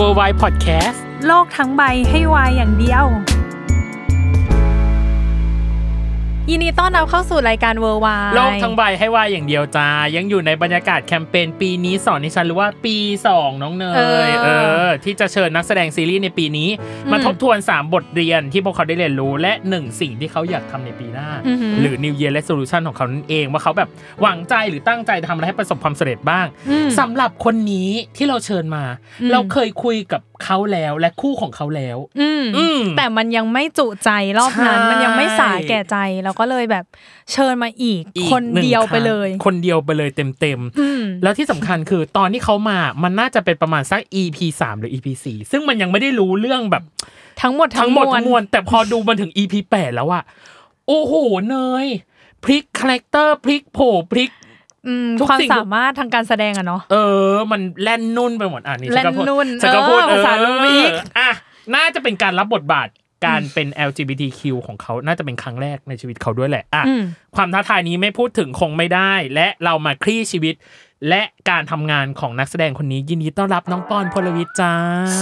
Worldwide Podcast โลกทั้งใบให้วายอย่างเดียว ยินดีต้อนรับเข้าสู่รายการเวอร์วายโลกทั้งใบให้วายอย่างเดียวจ้า ยังอยู่ในบรรยากาศแคมเปญปีนี้สอนนิชันหรือว่าปี 2 น้องเนยเออที่จะเชิญนักแสดงซีรีส์ในปีนี้ มาทบทวน 3 บทเรียนที่พวกเขาได้เรียนรู้และ 1 สิ่งที่เขาอยากทำในปีหน้า หรือ New Year Resolution ของเขานั่นเอง ว่าเขาแบบหวังใจหรือตั้งใจทำอะไรให้ประสบความสำเร็จบ้างสำหรับคนนี้ที่เราเชิญมา เราเคยคุยกับ เขาแล้วและคู่ของเขาแล้ว อืมอืมแต่มันยังไม่จุใจรอบนั้นใช่มันยังไม่สาแก่ใจเราก็เลยแบบเชิญมาอีกอีกคนหงเดียวไปครั้งเลย คนเดียวไปเลยเต็มเต็มๆอืมแล้วที่สำคัญคือตอนที่เขามามันน่าจะเป็นประมาณสัก EP 3หรือ EP 4ซึ่งมันยังไม่ได้รู้เรื่องแบบ ทั้งหมดทั้งหมดวลทั้งมวลแต่พอดูมันถึง EP 8แล้วอะโอ้โหเนยพลิกคาแรคเตอร์พลิกโผพลิกอืมทุก ความสิ่งสามารถทางการแสดงอะเนาะเออ มันแล่นนุ่นไปหมดอะนี่แล่นฉัก็พูดนุ่นฉันก็พูดเออภาษาลูกอีกอะน่าจะเป็นการรับบทบาทการเป็น LGBTQ ของเขาน่าจะเป็นครั้งแรกในชีวิตเขาด้วยแหละอะอืมความท้าทายนี้ไม่พูดถึงคงไม่ได้ และเรามาคลี่ชีวิต และการทำงานของนักแสดงคนนี้ยินดีต้อนรับน้องปอนพลวิทย์จ้า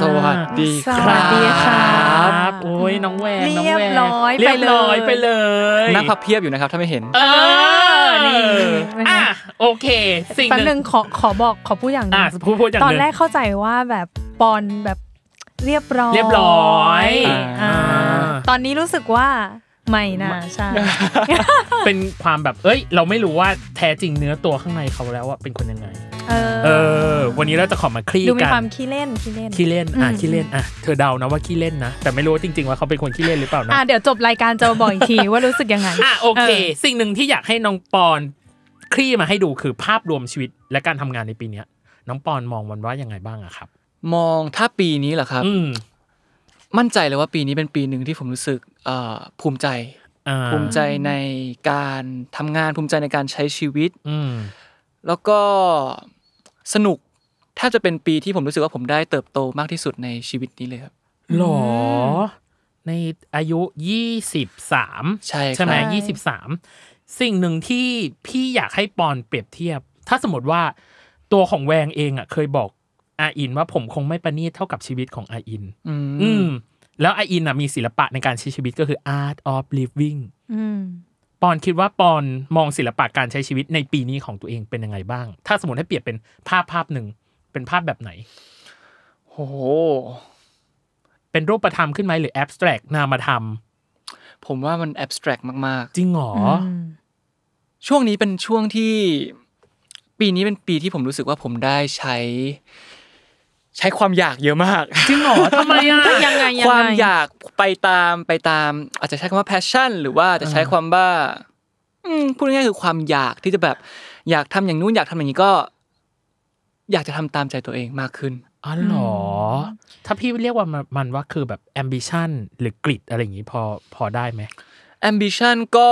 สวัสดีสควัรัสบดีค่ะครับโอ้ยน้องแหวนน้องแหวนเรียบร้อยเรียบร้อยไปไปเลเลยยนั่งพับเพียบอยู่นะครับถ้าไม่เห็น เออนี่อะโอเค สิ่งแป๊บหนึนึ่งงขอขอบอกขอพูดอย่างหนึอะงพูดพูดอย่างตอนหนึ่งแรกเข้าใจว่าแบบปอนแบบเรียบร้อย เรียบร้อยอ่าอ่าตอนนี้รู้สึกว่า ไม่นะใช่ เป็นความแบบ เอ้ย เราไม่รู้ว่าแท้จริงเนื้อตัวข้างในเขาแล้วว่าเป็นคนยังไง เออเออวันนี้เราจะขอมาคลี่ดูมีกันความขี้เล่นขี้เล่นขี้เล่น อะอืมขี้เล่น อะ เธอเดานะว่าขี้เล่นนะ แต่ไม่รู้ว่าจริง ๆ ว่าเขาเป็นคนขี้เล่นหรือเปล่านะ อะเดี๋ยวจบรายการจะมาบอกอีกทีว่ารู้สึกยังไง อะโอเค สิ่งหนึ่งที่อยากให้น้องปอนคลี่มาให้ดูคือภาพรวมชีวิตและการทำงานในปีเนี้ย น้องปอนมองมันว่ายังไงบ้างอะครับ มองถ้าปีนี้เหรอครับอืมมั่นใจเลยว่าปีนี้เป็นปีหนึ่งที่ผมรู้สึกเอ่อ ภูมิใจอ่าภูมิใจในการทำงานภูมิใจในการใช้ชีวิตอืมแล้วก็สนุกแทบจะเป็นปีที่ผมรู้สึกว่าผมได้เติบโตมากที่สุดในชีวิตนี้เลยครับหรอ ในอายุยี่สิบสามใช่ครับใช่ไหมใช่ยี่สิบสามสิ่งหนึ่งที่พี่อยากให้ปอนเปรียบเทียบ ถ้าสมมติว่าตัวของแวงเองอะ เคยบอกอาอินว่าผมคงไม่ประณีตเท่ากับชีวิตของอาอิน อืมอืม แล้วอาอินอะมีศิลปะในการใช้ชีวิตก็คือ art of living อืมปอนคิดว่าปอนมองศิลปะการใช้ชีวิตในปีนี้ของตัวเองเป็นยังไงบ้าง ถ้าสมมติให้เปรียบเป็นภาพภาพหนึ่งเป็นภาพแบบไหนโอ้โหเป็นรูปธรรมขึ้นไหมหรือ abstract นามธรรม ผมว่ามันแอบสแตรกมากจริงเหรอๆช่วงนี้เป็นช่วงที่ ปีนี้เป็นปีที่ผมรู้สึกว่าผมได้ใช้ ใช้ความอยากเยอะมากจริงเหรอทำไมอะยังไงยังไงความอยากไปตามไปตาม อาจจะใช้คำว่า passion หรือว่าจะใช้ความว่าอืมพูดง่ายๆคือความอยากที่จะแบบ อยากทำอย่างนู้นอยากทำอย่างนี้ก็ อยากจะทำตามใจตัวเองมากขึ้นอ๋อเหรอ ถ้าพี่เรียกว่ามันมันว่าคือแบบ ambition หรือ grit อะไรอย่างนี้พอพอได้ไหม ambition ก็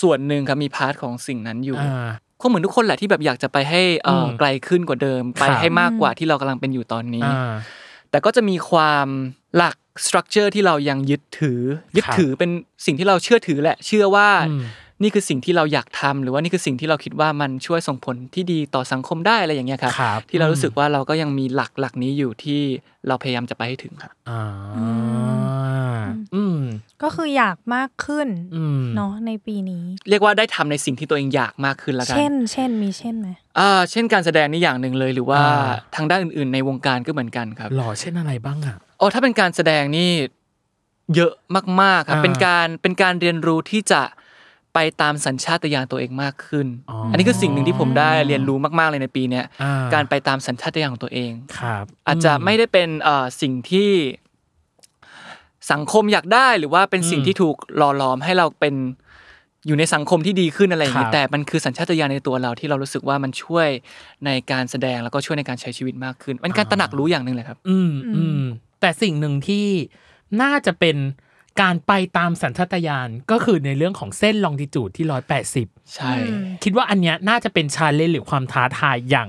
ส่วนหนึ่งครับมี part ของสิ่งนั้นอยู่อ่า คงเหมือนทุกคนแหละที่แบบอยากจะไปให้เอ่ออมไกลขึ้นกว่าเดิม ไปครับให้มากกว่าที่เรากำลังเป็นอยู่ตอนนี้อ่าแต่ก็จะมีความหลักสตรัคเจอร์ที่เรายังยึดถือ ยึดครับถือเป็นสิ่งที่เราเชื่อถือแหละ เชื่อว่าอืม นี่คือสิ่งที่เราอยากทำหรือว่านี่คือสิ่งที่เราคิดว่ามันช่วยส่งผลที่ดีต่อสังคมได้อะไรอย่างเงี้ยครับครับที่เราอืมรู้สึกว่าเราก็ยังมีหลักหลักนี้อยู่ที่เราพยายามจะไปให้ถึงครับอ่าอืมก็คืออยากมากขึ้นอืมเนาะในปีนี้ เรียกว่าได้ทำในสิ่งที่ตัวเองอยากมากขึ้นละกันเช่น เช่นมีเช่นไหมอ่าเช่นการแสดงนี่อย่างหนึ่งเลยหรือว่าอ่าทางด้านอื่น ๆ ในวงการก็เหมือนกันครับหล่อเช่นอะไรบ้างอะโอ้ถ้าเป็นการแสดงนี่เยอะมากๆครับอ่าเป็นการเป็นการเรียนรู้ที่จะ ไปตามสัญชาตญาณตัวเองมากขึ้นอ๋ออันนี้คือสิ่งหนึ่งที่ผมได้เรียนรู้มาก ๆ เลยในปีเนี้ยอ่การไปตามสัญชาตญาณของตัวเองครับ อาจจะไม่ได้เป็นเอ่อสิ่งที่สังคมอยากได้หรือว่าเป็นสิ่งที่ถูกหล่อหลอมให้เราเป็นอยู่ในสังคมที่ดีขึ้นอะไรอย่างนี้ครับแต่มันคือสัญชาตญาณในตัวเราที่เรารู้สึกว่ามันช่วยในการแสดงแล้วก็ช่วยในการใช้ชีวิตมากขึ้น มันการตระหนักรู้อย่างหนึ่งเลยครับ อืมอืมแต่สิ่งหนึ่งที่น่าจะเป็น การไปตามสัญชาตญาณก็คือในเรื่องของเส้นลองจิจูดที่ร้อยแปดสิบใช่ คิดว่าอันเนี้ยน่าจะเป็น challenge หรือความท้าทายอย่าง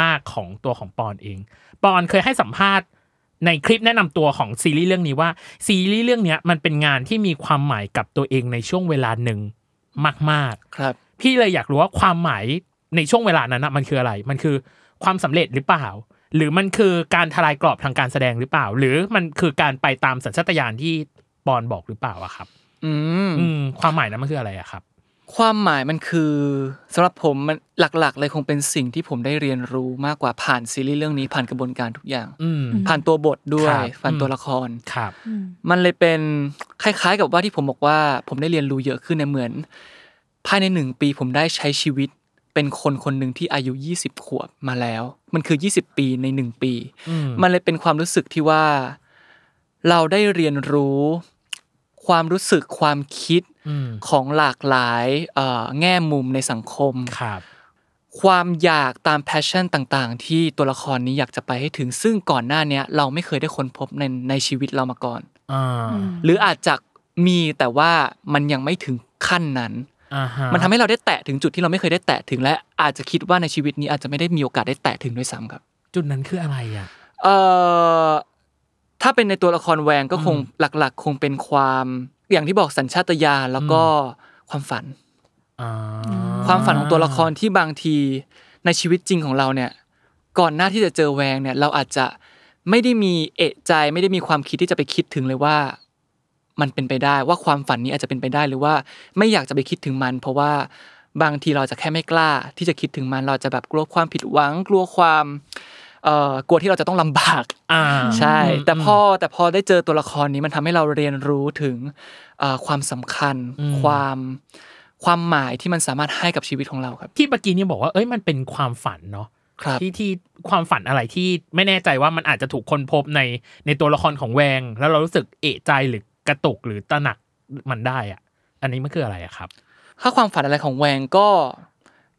มากๆของตัวของปอนด์เอง ปอนด์เคยให้สัมภาษณ์ในคลิปแนะนำตัวของซีรีส์เรื่องนี้ว่าซีรีส์เรื่องเนี้ยมันเป็นงานที่มีความหมายกับตัวเองในช่วงเวลาหนึ่งมาก ๆ ครับ พี่เลยอยากรู้ว่าความหมายในช่วงเวลานั้นนะมันคืออะไร มันคือความสำเร็จหรือเปล่า หรือมันคือการทลายกรอบทางการแสดงหรือเปล่า หรือมันคือการไปตามสัญชาตญาณที่ ปอนบอกหรือเปล่าอะครับอืมอืมความหมายนั้นมันคืออะไรอะครับ ความหมายมันคือสำหรับผมมันหลักๆ เลยคงเป็นสิ่งที่ผมได้เรียนรู้มากกว่าผ่านซีรีส์เรื่องนี้ผ่านกระบวนการทุกอย่างอืมผ่านตัวบทด้วคยรับผ่านตัวอืมละครครับ มันเลยเป็นคล้าย ๆ กับว่าที่ผมบอกว่า ผมได้เรียนรู้เยอะขึ้นเนี่ยเหมือน ภายในหนึ่งปีผมได้ใช้ชีวิตเป็นคนคนหนึ่งที่อายุ 20 ขวบมาแล้ว มันคือ 20 ปีในหนึ่งปีอืมมันเลยเป็นความรู้สึกที่ว่า เราได้เรียนรู้ ความรู้สึกความคิดอืมของหลากหลายเอ่อแง่มุมในสังคมครับความอยากตามแพชชั่นต่างๆ ที่ตัวละครนี้อยากจะไปให้ถึง ซึ่งก่อนหน้าเนี้ยเราไม่เคยได้ค้นพบในในชีวิตเรามาก่อนอ่าหรืออาจจะมีแต่ว่ามันยังไม่ถึงขั้นนั้นอ่าฮะมันทำให้เราได้แตะถึงจุดที่เราไม่เคยได้แตะถึงและอาจจะคิดว่าในชีวิตนี้อาจจะไม่ได้มีโอกาสได้แตะถึงด้วยซ้ำครับ จุดนั้นคืออะไรอะเอ่อ ถ้าเป็นในตัวละครแวงก็คงอืมหลัก ๆ คงเป็นความ อย่างที่บอกสัญชาตญาณแล้วก็ความฝันอ่าความฝันของตัวละครที่บางทีในชีวิตจริงของเราเนี่ย ก่อนหน้าที่จะเจอแวงเนี่ย เราอาจจะไม่ได้มีเอะใจ ไม่ได้มีความคิดที่จะไปคิดถึงเลยว่า มันเป็นไปได้ว่าความฝันนี้อาจจะเป็นไปได้หรือว่าไม่อยากจะไปคิดถึงมัน เพราะว่าบางทีเราจะแค่ไม่กล้าที่จะคิดถึงมัน เราจะแบบกลัวความผิดหวังกลัวความเอ่อ กลัวที่เราจะต้องลำบากอ่าใช่ แต่พอแต่พอได้เจอตัวละครนี้มันทำให้เราเรียนรู้ถึงเอ่อความสำคัญอืมความความหมายที่มันสามารถให้กับชีวิตของเราครับ ที่เมื่อกี้นี่บอกว่าเอ้ยมันเป็นความฝันเนาะครับที่ที่ความฝันอะไรที่ไม่แน่ใจว่ามันอาจจะถูกค้นพบในในตัวละครของแวง แล้วเรารู้สึกเอะใจหรือกระตุกหรือตระหนักมันได้อะอันนี้มันคืออะไรอะครับ ถ้าความฝันอะไรของแวงก็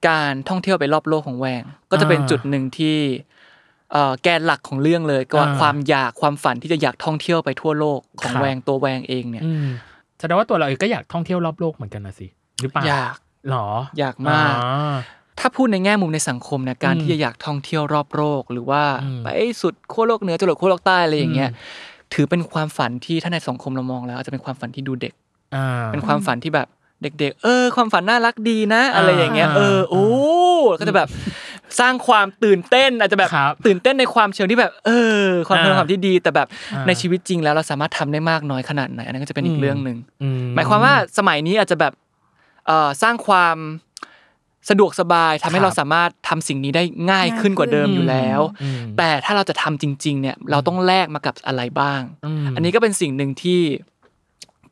การท่องเที่ยวไปรอบโลกของแวง ก็จะเป็นอ่าจุดหนึ่งที่เอ่อ แกนหลักของเรื่องเลยก็อ่าความอยากความฝันที่จะอยากท่องเที่ยวไปทั่วโลกของครับแวงตัวแวงเองเนี่ยอืมแสดงว่าตัวเราเองก็อยากท่องเที่ยวรอบโลกเหมือนกันนะสิหรือเปล่าอยากหรออยากมากอ๋อถ้าพูดในแง่มุมในสังคมเนี่ยการอืมที่จะอยากท่องเที่ยวรอบโลกหรือว่าอืมไปสุดขั้วโลกเหนือจรดขั้วโลกใต้อะไรอย่างเงี้ยอืมถือเป็นความฝันที่ถ้าในสังคมเรามองแล้วอาจจะเป็นความฝันที่ดูเด็กอ่าเป็นความฝันที่แบบเด็ก ๆ เออ ความฝันน่ารักดีนะ อะไรอย่างเงี้ยอ่าเออโอ้ก็จะแบบ สร้างความตื่นเต้นอาจจะแบบครับตื่นเต้นในความเชิงที่แบบ เออ ความเป็นอ่าความที่ดี แต่แบบอ่าในชีวิตจริงแล้วเราสามารถทำได้มากน้อยขนาดไหนอันนั้นก็จะเป็นอีอืกมเรื่องหนึ่งอืหมายความว่าสมัยนี้อาจจะแบบเอ่อสร้างความสะดวกสบายทำให้ครับเราสามารถทำสิ่งนี้ได้ง่ายขึ้นกว่าเดิมอยู่แล้วอืมแต่ถ้าเราจะทำจริง ๆ เนี่ย เราต้องแลกมากับอะไรบ้างมอันนี้ก็เป็นสิ่งหนึ่งที่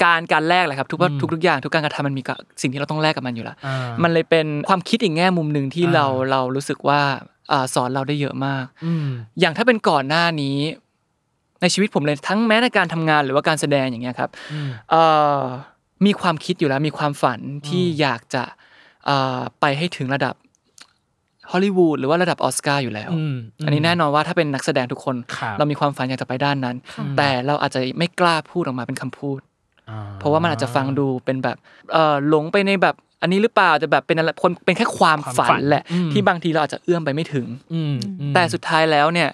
การการแลกแหละครับทุกว่าอืมทุกทุกอย่างทุกการกระทำมันมีกับสิ่งที่เราต้องแลกกับมันอยู่แล้วอ่ามันเลยเป็นความคิดอีกแง่มุมหนึ่งที่อ่าเราเรารู้สึกว่าอ่าสอนเราได้เยอะมากอืมอย่างถ้าเป็นก่อนหน้านี้ ในชีวิตผมเลยทั้งแม้ในการทำงานหรือว่าการแสดงอย่างเงี้ยครับอืมเอ่อมีความคิดอยู่แล้วมีความฝันที่อืมอยากจะเอ่อไปให้ถึงระดับฮอลลีวูดหรือว่าระดับออสการ์อยู่แล้วอืมอันนี้แน่นอนว่าถ้าเป็นนักแสดงทุกคนครับเรามีความฝันอยากจะไปด้านนั้นอืมแต่เราอาจจะไม่กล้าพูดออกมาเป็นคำพูดอ่ เพราะว่ามันอาจจะฟังดูเป็นแบบเอ่อหลงไปในแบบอันนี้หรือเปล่าจะแบบเป็นอะไรคนเป็นแค่ความความฝัฝันนแหละอืมที่บางทีเราอาจจะเอื้อมไปไม่ถึงอืมอืมแต่สุดท้ายแล้วเนี่ย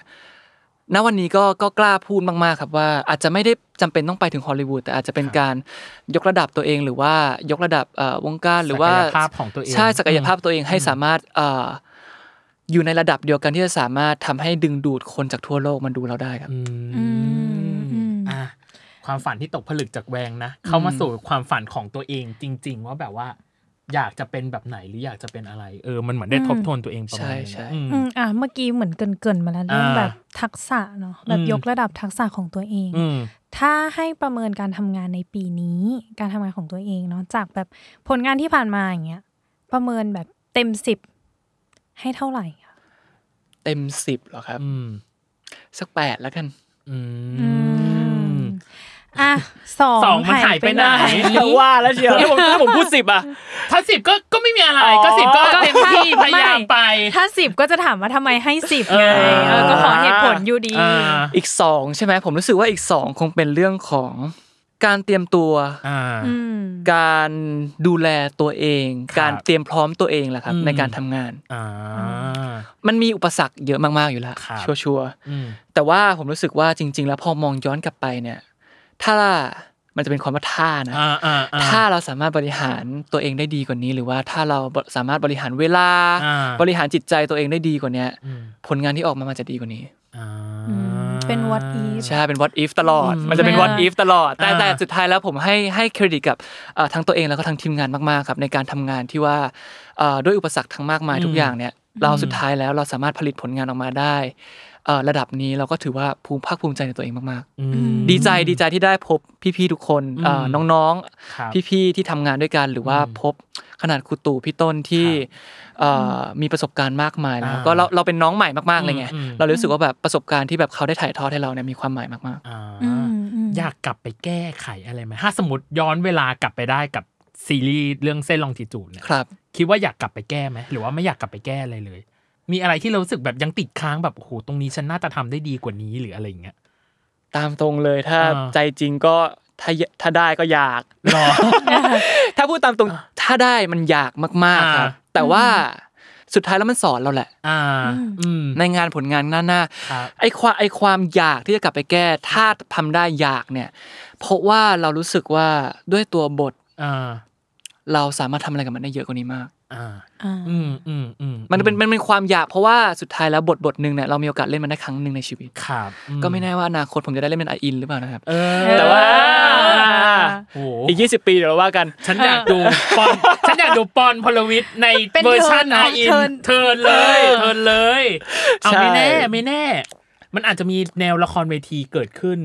ณวันนี้ก็ก็กล้าพูดมากๆครับว่าอาจจะไม่ได้จำเป็นต้องไปถึงฮอลลีวูดแต่อาจจะเป็นการยกระดับตัวเองหรือว่ายกระดับเอ่อวงการหรือว่าศักยภาพของตัวเองใช่ศักยภาพตัวเองให้สามารถเอ่ออยู่ในระดับเดียวกันที่จะสามารถทำให้ดึงดูดคนจากทั่วโลกมาดูเราได้ครับอืมอืมอะ ความฝันที่ตกผลึกจากแวงนะ เข้ามาสู่ความฝันของตัวเองจริง ๆ ว่าแบบว่า อยากจะเป็นแบบไหนหรืออยากจะเป็นอะไร เออ มันเหมือนได้ทบทวนตัวเองประมาณนึงใช่นะใช่อืมอืมอะเมื่อกี้เหมือนเกรินๆมาแล้วเรื่องอ่าแบบทักษะเนาะแบบอืมยกระดับทักษะของตัวเองอืมถ้าให้ประเมินการทำงานในปีนี้ การทำงานของตัวเองเนาะจากแบบผลงานที่ผ่านมาอย่างเงี้ยประเมินแบบเต็มสิบให้เท่าไหร่อะเต็มสิบเหรอครับอืมสักแปดแล้วกัน อือืมม อะสองสองมันหายไปไหนว่าแล้วเชียวถ้าผมถ้าผมพูดสิบอะถ้าสิบก็ก็ไม่มีอะไรอ๋อก็สิบก็เต็มที่พยายามไป ถ้าสิบก็จะถามว่าทำไมให้สิบไงเออเออก็ขอเหตุผลอยู่ดีอ่าอีกสองใช่ไหมผมรู้สึกว่าอีกสองคงเป็นเรื่องของการเตรียมตัวอ่าอืมการดูแลตัวเองครับการเตรียมพร้อมตัวเองแหละครับอืมในการทำงานอ่ามันมีอุปสรรคเยอะมากๆอยู่แล้วครับชัวร์อืมๆแต่ว่าผมรู้สึกว่าจริง ๆ แล้วพอมองย้อนกลับไปเนี่ย ถ้ามันจะเป็นความว่าถ้านะอ่าอ่าอ่าถ้าเราสามารถบริหารตัวเองได้ดีกว่านี้ หรือว่าถ้าเราสามารถบริหารเวลาอ่าบริหารจิตใจตัวเองได้ดีกว่าเนี้ยอืมผลงานที่ออกมามันจะดีกว่านี้อ่าอืมเป็น what if ใช่ เป็น what if ตลอดอืมมันจะเป็น what อ่า if ตลอด แต่อ่าแต่สุดท้ายแล้วผมให้ให้เครดิตกับเอ่อทั้งตัวเองแล้วก็ทั้งทีมงานมากๆครับในการทำงานที่ว่าเอ่อด้วยอุปสรรคทั้งมากมายทุกอย่างเนี่ยเราสุดท้ายแล้วเราสามารถผลิตผลงานออกมาได้เอ่อ ระดับนี้เราก็ถือว่าภูมิภาคภูมิใจในตัวเองมากอืมๆดีใจดีใจที่ได้พบพี่ๆทุกคนเอ่ออืมน้องครับๆพี่ๆที่ทำงานด้วยกัน หรือว่าอืมพบขนาดครูตู่พี่ต้นที่ครับเอ่อมีประสบการณ์มากมายแล้วอ่าก็เราเราเป็นน้องใหม่มากๆเลยไงอืมอืมเรารู้สึกว่าแบบประสบการณ์ที่แบบเขาได้ถ่ายทอดให้เราเนี่ยมีความหมายมากๆอ่าอืมอืมอยากกลับไปแก้ไขอะไรไหมถ้าสมมติย้อนเวลากลับไปได้กับซีรีส์เรื่องเส้นลองจิจูดเนี่ยครับคิดว่าอยากกลับไปแก้ไหมหรือว่าไม่อยากกลับไปแก้อะไรเลย มีอะไรที่เรารู้สึกแบบยังติดค้างแบบโอ้โหตรงนี้ฉันน่าจะทำได้ดีกว่านี้หรืออะไรอย่างเงี้ยตามตรงเลยถ้าอ่าใจจริงก็ถ้าถ้าได้ก็อยากรอถ้าพูดตามตรงถ้าได้มันอยากมากๆครับอ่าแต่ว่าสุดท้ายแล้วมันสอนเราแหละอ่าอืมในงานผลงานหน้าหน้าครับไอความไอความอยากที่จะกลับไปแก้ ถ้าทำได้อยากเนี่ย เพราะว่าเรารู้สึกว่าด้วยตัวบทอ่าเราสามารถทำอะไรกับมันได้เยอะกว่านี้มาก อ่าอ่าอืมอืมอืมมันเป็นมันเป็นความอยากเพราะว่าสุดท้ายแล้วบทบทหนึ่งเนี่ยเรามีโอกาสเล่นมันได้ครั้งหนึ่งในชีวิตครับอืก็ไม่แน่ว่าอนาคตผมจะได้เล่นเป็นอาอินหรือเปล่านะครับเออแต่ว่าโอ้โหอีก20ปีเดี๋ยวเราว่ากัน ฉันอยากดูปอนฉันอยากดูปอนพลวิทย์ในเป็นเวอร์ชันอาอิน turn turn เลย turn เลยเอาใช่ไม่แน่ไม่แน่ มันอาจจะมีแนวละครเวทีเกิดขึ้น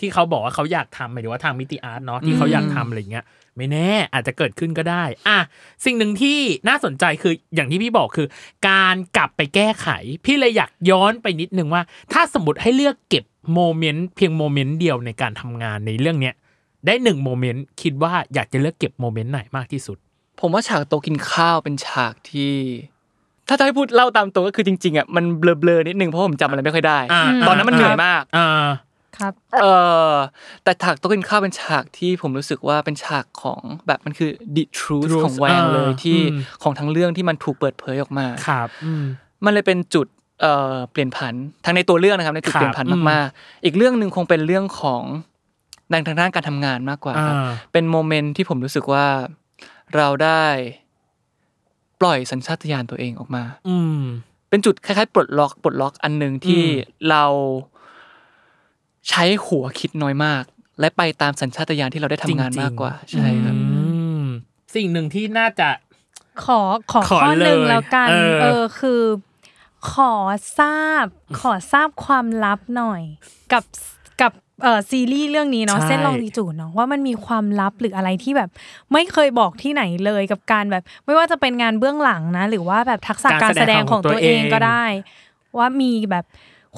ที่เขาบอกว่าเขาอยากทำหมายถึงว่าทางมิติ art เนาะที่เขาอยากทำอะไรเงี้ย ไม่แน่อาจจะเกิดขึ้นก็ได้ อะ สิ่งหนึ่งที่น่าสนใจคืออย่างที่พี่บอกคือ การกลับไปแก้ไข พี่เลยอยากย้อนไปนิดนึงว่า ถ้าสมมติให้เลือกเก็บ moment เพียง moment เดียวในการทำงานในเรื่องเนี้ยได้หนึ่ง moment คิดว่าอยากจะเลือกเก็บ moment ไหนมากที่สุด ผมว่าฉากโต๊ะกินข้าวเป็นฉากที่ถ้าจะให้พูดเล่าตามตัวก็คือจริงๆอะมันเบลอๆนิดนึงเพราะผมจำอะไรไม่ค่อยได้อ่าตอนนั้นมันเหนื่อยมากอ่า ครับ เออแต่ฉากโตะกินข้าวเป็นฉากที่ผมรู้สึกว่าเป็นฉากของแบบมันคือ the truth Truth ของแวงเลยอ่าที่อืมของทั้งเรื่องที่มันถูกเปิดเผยออกมาครับอืมมันเลยเป็นจุดเอ่อเปลี่ยนผันทั้งในตัวเรื่องนะครับในจุดครับเปลี่ยนผันอืมมากๆอีกเรื่องหนึ่งคงเป็นเรื่องของในทางด้านการทำงานมากกว่าครับอ่าเป็นโมเมนต์ที่ผมรู้สึกว่าเราได้ปล่อยสัญชาตญาณตัวเองออกมา อืมเป็นจุดคล้ายๆปลดล็อกปลดล็อกอันหนึ่งที่อืมเรา ใช้หัวคิดน้อยมาก และไปตามสัญชาตญาณที่เราได้ทำงานมากกว่า ใช่ครับอืมสิ่งหนึ่งที่น่าจะขอขอขอข้อหนึ่งเลยแล้วกันเออเออคือ ขอทราบ ขอทราบความลับหน่อย กับกับเอ่อซีรีส์เรื่องนี้เนาะใช่เส้นลองดีจูดเนาะว่ามันมีความลับหรืออะไรที่แบบ ไม่เคยบอกที่ไหนเลยกับการแบบ ไม่ว่าจะเป็นงานเบื้องหลังนะ หรือว่าแบบทักษะการแสดงของตัวเองก็ได้ ว่ามีแบบ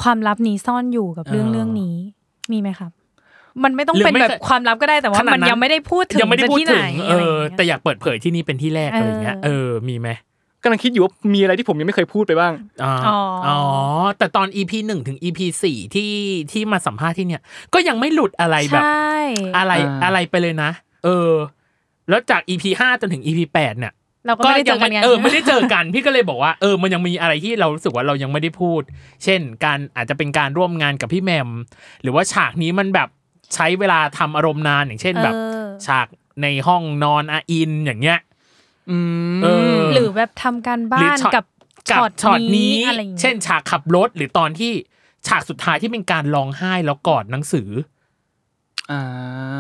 ความลับนี้ซ่อนอยู่กับเรื่องเรื่องนี้ มีไหมครับ มันไม่ต้องหรือเป็นไม่แบบเคยความลับก็ได้แต่ว่าขนาดมันนั้นยังไม่ได้พูดถึงยังไม่ได้จะพูดที่ไหถึนงอะเอไรอย่างอเงี้ยแต่อยากเปิดเผยที่นี่เป็นที่แรกเออออะไรเงี้ยเออมีไหมกำลังคิดอยู่ว่ามีอะไรที่ผมยังไม่เคยพูดไปบ้างอ๋ออ๋ออ๋อ๋อ แต่ตอน EP หนึ่งถึง EP สี่ที่ที่มาสัมภาษณ์ที่เนี่ย ก็ยังไม่หลุดอะไรแบบใช่อะไรอ่าอะไรไปเลยนะ เออ แล้วจาก EP ห้าจนถึง EP แปดเนี่ย เราก็ไม่ได้เจอกันไงเออไม่ได้เจอกัน พี่ก็เลยบอกว่าเออมันยังมีอะไรที่เรารู้สึกว่าเรายังไม่ได้พูด เช่น การอาจจะเป็นการร่วมงานกับพี่แหม่ม หรือว่าฉากนี้มันแบบใช้เวลาทำอารมณ์นานอย่างเช่นแบบเออฉากในห้องนอนอาอินอย่างเงี้ยอืมเออหรือแบบทำการบ้านหรือช็อตกับกับช็อตช็อตนี้อะไรอย่างเงี้ยเช่น ฉากขับรถหรือตอนที่ฉากสุดท้ายที่เป็นการร้องไห้แล้วกอดหนังสืออ่า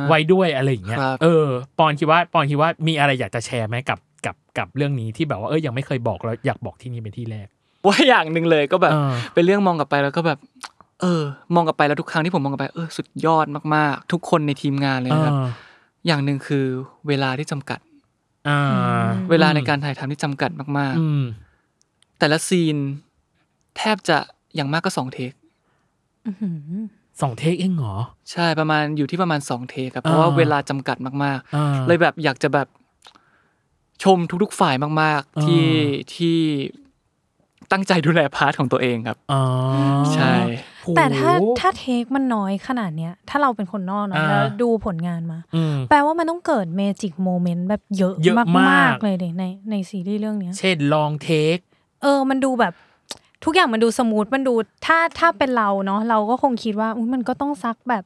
ไว้ด้วยอะไรอย่างเงี้ยครับเออ ปอนคิดว่า ปอนคิดว่ามีอะไรอยากจะแชร์ไหมกับ กับกับเรื่องนี้ที่แบบว่าเออยังไม่เคยบอกแล้วอยากบอกที่นี่เป็นที่แรก ว่าอย่างหนึ่งเลยก็แบบเออเป็นเรื่องมองกลับไปแล้วก็แบบ เออ มองกลับไปแล้วทุกครั้งที่ผมมองกลับไปเออสุดยอดมากๆ ทุกคนในทีมงานเลยนะครับ อย่างหนึ่งคือเวลาที่จำกัดอ่าเวลาในการถ่ายทำที่จำกัดมากอืมๆแต่ละซีน แทบจะอย่างมากก็สองเทคอื้อหือสอง take เองเหรอ ใช่ประมาณอยู่ที่ประมาณสอง take ครับเพราะว่าอ่าเวลาจำกัดมากอ่าๆเลยแบบอยากจะแบบ ชมทุกๆฝ่ายมากอ่าๆที่ที่ตั้งใจดูแล part ของตัวเองครับอ๋อใช่โหแต่ถ้าถ้า take มันน้อยขนาดเนี้ย ถ้าเราเป็นคนนอกเนอะอ่าแล้วดูผลงานมาอืมแปลว่ามันต้องเกิด magic moment แบบเยอะเยอะมากมากๆเลยเดในในซีรีส์เรื่องเนี้ย เช่นลองเทค เออ มันดูแบบ ทุกอย่างมันดูสมูทมันดูถ้าถ้าเป็นเราเนาะเราก็คงคิดว่าอุ๊ยมันก็ต้องซักแบบ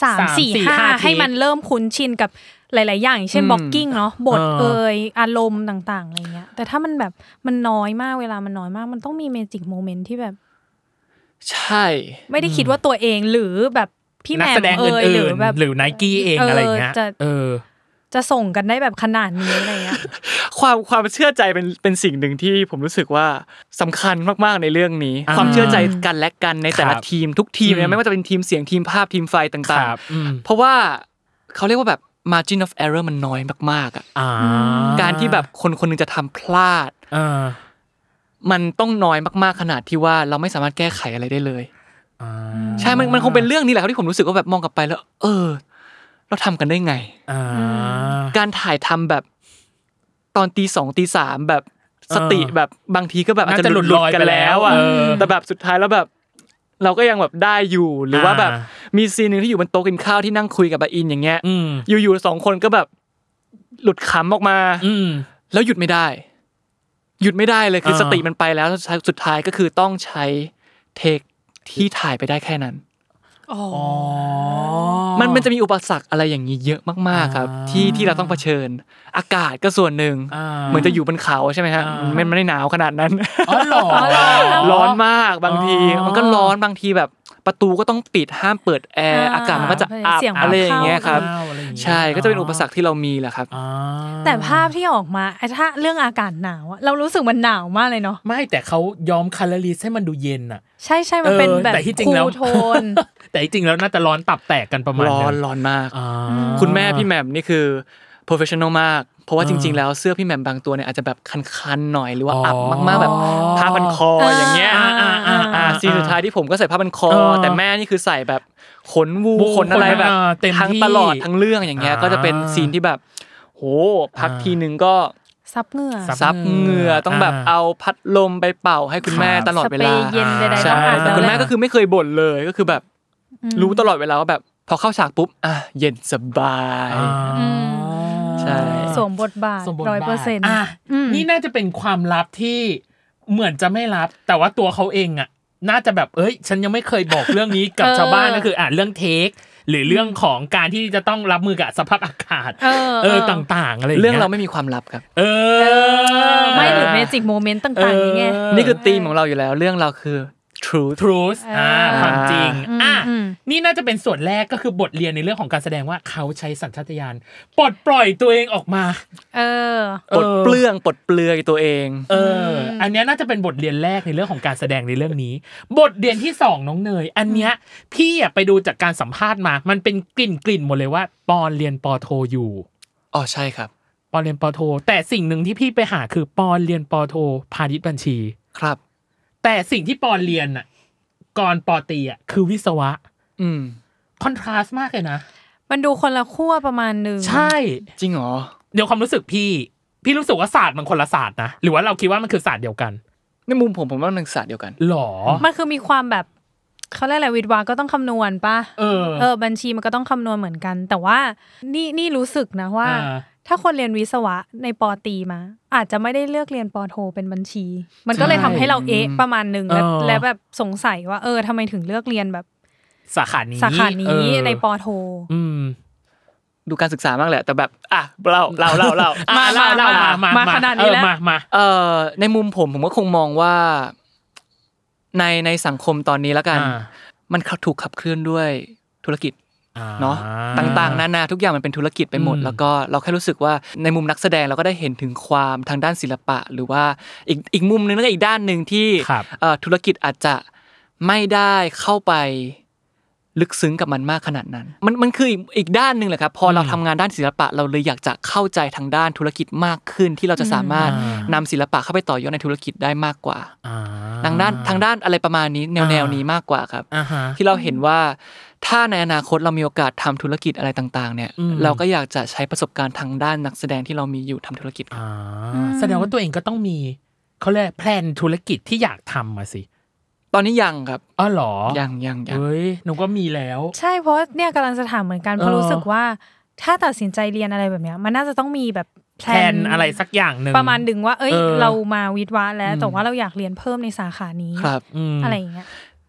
สามสามสี่สี่ห้าห้าให้เทคมันเริ่มคุ้นชินกับหลาย ๆ อย่างอย่างเช่นอืมบ็อกกิ้งเนาะบทเออเอยอารมณ์ต่าง ๆอะไรเงี้ย แต่ถ้ามันแบบมันน้อยมากเวลามันน้อยมาก มันต้องมีเมจิกโมเมนต์ที่แบบ ใช่ ไม่ได้คิดว่าตัวเองหรือแบบพี่แหนัม่กมแสดงเออื่ยหรืนอแบบๆหรือไนกี้เองเออออะไรอย่างเงี้ยจะเออ จะส่งกันได้แบบขนาดนี้อะไรเงี้ยความความเชื่อใจเป็นเป็นสิ่งหนึ่งที่ผมรู้สึกว่าสำคัญมากๆในเรื่องนี้อ่าความเชื่อใจกันและกันในแต่ละครับทีมทุกทีมอืเนี่ยมไม่ว่าจะเป็นทีมเสียงทีมภาพทีมไฟคต่างรับอืมๆเพราะว่าเขาเรียกว่าแบบ margin of error มันน้อยมากๆอะอ่าการที่แบบคนคนหนึงจะทำพลาดอ่ามันต้องน้อยมากๆขนาดที่ว่าเราไม่สามารถแก้ไขอะไรได้เลยอ่าใช่มันมันคงเป็นเรื่องนี้แหละครับที่ผมรู้สึกว่าแบบมองกลับไปแล้ว เออ เราทำกันได้ไงอ่าการถ่ายทำแบบตอนตีสองตีสามแบบสติเออแบบบางทีก็แบบอาจน่าจะจะหหลุลุดดหลุลดอยกันไปแล้วอะแล้วเออแต่แบบสุดท้ายแล้วแบบ เราก็ยังแบบได้อยู่หรือว่าแบบอ่ามีซีนหนึ่งที่อยู่บนโต๊ะกินข้าวที่นั่งคุยกับอาอินอย่างเงี้ยอืมอยู่ๆสองคนก็แบบ หลุดขำออกมา อืมแล้วหยุดไม่ได้ หยุดไม่ได้เลยคืออ่าสติมันไปแล้วสุดท้ายสุดท้ายก็คือต้องใช้เทคที่ถ่ายไปได้แค่นั้นอ๋อ มันมันจะมีอุปสรรคอะไรอย่างนี้เยอะมากๆครับอ่าที่ที่เราต้องเผชิญ อากาศก็ส่วนหนึ่งอ่าเหมือนจะอยู่บนเขาใช่ไหมฮะอ่ามัมันไม่ได้หนาวขนาดนั้นอ๋อเหรอร้อนมากบางทีอ๋อมันก็ร้อนบางทีแบบประตูก็ต้องปิดห้ามเปิดแอร์อ่าอากาศมันก็จะอับเสียงมันอะไรอย่างเงี้ยครับเข้าอะไรอย่างเงี้ยใช่ก็จะเป็นอุปสรรคที่เรามีแหละครับอ่าแต่ภาพที่ออกมาไอ้ถ้าเรื่องอากาศหนาวอะเรารู้สึกมันหนาวมากเลยเนาะไม่แต่เขายอมคาลอรีให้มันดูเย็นอะใช่ใช่มันเป็นออแบบแต่ที่จริงคูแล้วลโทน แต่ที่จริงแล้วน่าจะร้อนตับแตกกันประมาณร้อนนึงร้อนมากอ่าคุณแม่พี่แหม่มนี่คือ professional มากเพราะว่าอ่าจริงๆ แล้วเสื้อพี่แหม่มบางตัวเนี่ยอาจจะแบบคันๆหน่อยหรือว่าอ๋ออัอับมากๆแบบผ้าพันคออ่าอย่างเงี้ยอ่าอ่าอ่าอ่าซีนสุดท้ายที่ผมก็ใส่ผ้าพันคอเออแต่แม่นี่คือใส่แบบขนวูวูขนอะไรแบบขนอ่าเต็มทั้งที่ตลอดทั้งเรื่องอย่างเงี้ยอ่าก็จะเป็นซีนที่แบบ โหพักอ่าทีนึงก็ซับเหงื่อซับซับเหงื่อต้องแบบอ่าเอาพัดลมไปเป่าให้คุณแม่ครับตลอดเวลาสเปรย์เย็นใดๆใช่ต้องอัดแต่คุณแม่แล้วก็คือไม่เคยบ่นเลยก็คือแบบ รู้ตลอดเวลาว่าแบบ พอเข้าฉากปุ๊บอะเย็นสบายอ่าใช่สวมบทบาทสมบูรณ์ร้อยเปอร์เซ็นต์อะนี่น่าจะเป็นความลับที่เหมือนจะไม่ลับ แต่ว่าตัวเขาเองอะ น่าจะแบบเอ้ย ฉันยังไม่เคยบอกเรื่องนี้กับเออชาวบ้านก็คืออะเรื่อง takeหรือเรื่องของการที่จะต้องรับมือกับสภาพอากาศ เออเออต่าง ๆ อะไรย่เรื่องยเราไม่มีความลับครับ เออ ไม่หรือเมจิกโมเมนต์ต่างๆนี่ไงนี่คือธีมของเราอยู่แล้ว เรื่องเราคือ truth truth อ่าอ่าความจริงอืมอะอืมนี่น่าจะเป็นส่วนแรกก็คือบทเรียนในเรื่องของการแสดงว่าเขาใช้สัญชาตญาณปลดปล่อยตัวเองออกมา เออปลดเปลื้องปลดเปลือยตัวเอง เออ อันเนี้ยน่าจะเป็นบทเรียนแรกในเรื่องของการแสดงในเรื่องนี้ บทเรียนที่สองน้องเนย อันเนี้ยพี่อะไปดูจากการสัมภาษณ์มา มันเป็นกลิ่นกลิ่นๆหมดเลยว่าปอนเรียนปอโทอยู่อ๋อใช่ครับปอนเรียนปอโท แต่สิ่งหนึ่งที่พี่ไปหาคือปอนเรียนปอโทพาณิชย์บัญชีครับ แต่สิ่งที่ปอนเรียนอะก่อนปอตรีอะคือวิศวะ อืม คอนทราสต์มากเลยนะ มันดูคนละขั้วประมาณหนึ่งใช่ จริงเหรอ เดี๋ยวความรู้สึกพี่ พี่รู้สึกว่าศาสตร์มันคนละศาสตร์นะ หรือว่าเราคิดว่ามันคือศาสตร์เดียวกัน ในมุมผมผมว่ามันศาสตร์เดียวกัน หรอ มันคือมีความแบบเขาเรียกอะไรวิทย์วาก็ต้องคำนวณปะเออเออ บัญชีมันก็ต้องคำนวณเหมือนกัน แต่ว่านี่นี่รู้สึกนะว่า อ่า ถ้าคนเรียนวิศวะในปอตรีมา อาจจะไม่ได้เลือกเรียนปอโทเป็นบัญชี มันก็เลยทำให้เราเอ๊ะประมาณหนึ่งแล้วเออแล้วแบบสงสัยว่า เออทำไมถึงเลือกเรียนแบบ สาขานี้สาขานี้เออในปอโท อืมดูการศึกษามากแหละ แต่แบบอะเราเราเราเราอะมาเล่าเล่ามามามามาขนาดนี้แล้วเออมามาเอ่อในมุมผมผมก็คงมองว่า ในในสังคมตอนนี้แล้วกันอ่ามันถูกขับเคลื่อนด้วยธุรกิจ เนาะอ่ต่างๆนานาทุกอย่างมันเป็นธุรกิจไปหมดอืมแล้วก็เราแค่รู้สึกว่าในมุมนักแสดงเราก็ได้เห็นถึงความทางด้านศิลปะ หรือว่าอีกอีกมุมนึงแล้วก็อีกด้านหนึ่งที่ครับเอ่อธุรกิจอาจจะไม่ได้เข้าไปลึกซึ้งกับมันมากขนาดนั้น มันมันคืออีกอีกด้านหนึ่งแหละครับ พอเราอืมทำงานด้านศิลปะ เราเลยอยากจะเข้าใจทางด้านธุรกิจมากขึ้น ที่เราจะสามารถอ่านำศิลปะเข้าไปต่อยอดในธุรกิจได้มากกว่าอ่าทางด้านทางด้านอะไรประมาณนี้แนวแนวนี้มากกว่าครับอ่าฮะที่เราเห็นว่า ถ้าในอนาคตเรามีโอกาสทำธุรกิจอะไรต่างๆ เนี่ยอืมเราก็อยากจะใช้ประสบการณ์ทางด้านนักแสดงที่เรามีอยู่ทำธุรกิจครับอ่าแสดงว่าตัวเองก็ต้องมีเขาเรียกแพลนธุรกิจที่อยากทำมาสิตอนนี้ยังครับอ๋อเหรอ ยังยังยังเฮ้ยหนูก็มีแล้ว ใช่เพราะเนี่ยกำลังจะถามเหมือนกันเพราะเออรู้สึกว่า ถ้าตัดสินใจเรียนอะไรแบบเนี้ย มันน่าจะต้องมีแบบแพลนอะไรสักอย่างหนึ่งประมาณดึงว่า เอ้ยเออเรามาวิทย์วะแล้วอืมแต่ว่าเราอยากเรียนเพิ่มในสาขานี้ครับอืมอะไรอย่างเงี้ย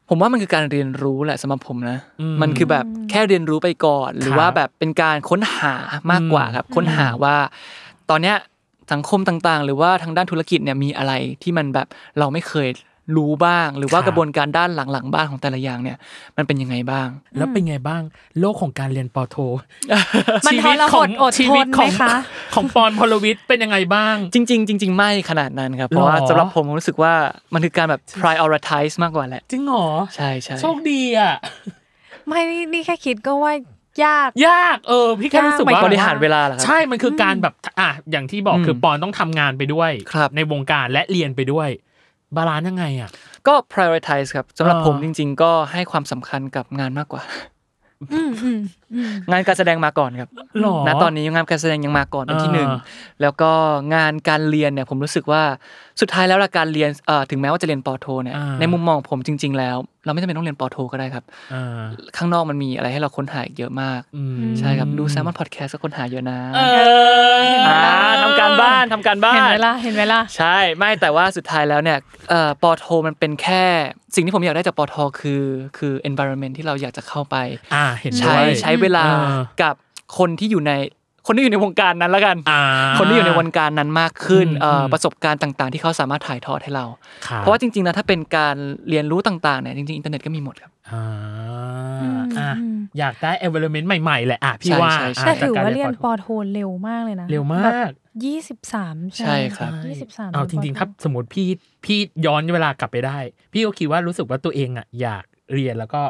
ผมว่ามันคือการเรียนรู้แหละสำหรับผมนะอืมมันคือแบบแค่เรียนรู้ไปก่อน หรือว่าแบบเป็นการค้นหามากกว่าครับ ค้นหาว่า ตอนเนี้ยสังคมต่างๆ หรือว่าทางด้านธุรกิจเนี่ยมีอะไรที่มันแบบเราไม่เคย รู้บ้าง หรือว่าครับกระบวนการด้านหลังๆบ้านของแต่ละอย่างเนี่ย มันเป็นยังไงบ้าง แล้วเป็นไงบ้าง โลกของการเรียนปอโทมันชีทวิตรขหองดอดชีทวิตนขไหมองคะของปอนพลวิทย์เป็นยังไงบ้าง จริง ๆ จริง ๆ ไม่ขนาดนั้นครับเพราะว่าหรอสำหรับผมผมรู้สึกว่ามันคือการแบบ prioritize มากกว่าแหละจริงเหรอใช่ใช่โชคดีอะไม่นี่นี่แค่คิดก็ว่ายากยากเออพี่แค่รู้สึกยากว่าบริหารเวลาเหรอครับใช่มันคือการแบบอะอย่างที่บอกอืมคือปอนต้องทำงานไปด้วยครับในวงการและเรียนไปด้วย balance ยังไงอะก็ prioritize ครับสำหรับเออผมจริง ๆ ก็ให้ความสำคัญกับงานมากกว่าอืมอืมอืมงานการแสดงมาก่อนครับหรอณตอนนี้งานการแสดงยังมาก่อนเป็นที่หนึ่งอ่าแล้วก็งานการเรียนเนี่ยผมรู้สึกว่าสุดท้ายแล้วละการเรียนเอ่อถึงแม้ว่าจะเรียนปอโทเนี่ยอ่าในมุมมองผมจริง ๆ แล้วเราไม่จำเป็นต้องเรียนปอโทก็ได้ครับอ่าข้างนอกมันมีอะไรให้เราค้นหาอีกเยอะมากอืมใช่ครับดูแซมมอนพอดแคสต์ก็ค้นหาเยอะนะเอออ่าทำการบ้านทำการบ้าเห็นนไหมล่ะเห็นไหมล่ะใช่ไม่แต่ว่าสุดท้ายแล้วเนี่ยเอ่อปอโทมันเป็นแค่ สิ่งที่ผมอยากได้จากปอโทคือคือ environment ที่เราอยากจะเข้าไปอ่าเห็นด้ใช้วยใช้เวลาเออกับคนที่อยู่ใน คนที่อยู่ในวงการนั้นแล้วกันอ่าคนที่อยู่ในวงการนั้นมากขึ้นอืมเอ่ออมประสบการณ์ต่างๆ ที่เขาสามารถถ่ายทอดให้เราครับเพราะว่าจริงๆแล้วถ้าเป็นการเรียนรู้ต่างๆเนี่ยจริงๆอินเทอร์เน็ตก็มีหมดครับอ่าอืมอะอืมอยากได้ environment ใหม่ๆแหละอะพี่ใช่ว่าใช่ใช่แต่ะถือจกว่าเรียนโทปอโทเร็วมากเลยนะ เร็วมากยี่สิบสามใช่ครับยี่สิบสามเอาจริงๆถ้าสมมติพี่พี่ย้อนเวลากลับไปได้ พี่ก็คิดว่ารู้สึกว่าตัวเองอะอยากเรียนแล้วก็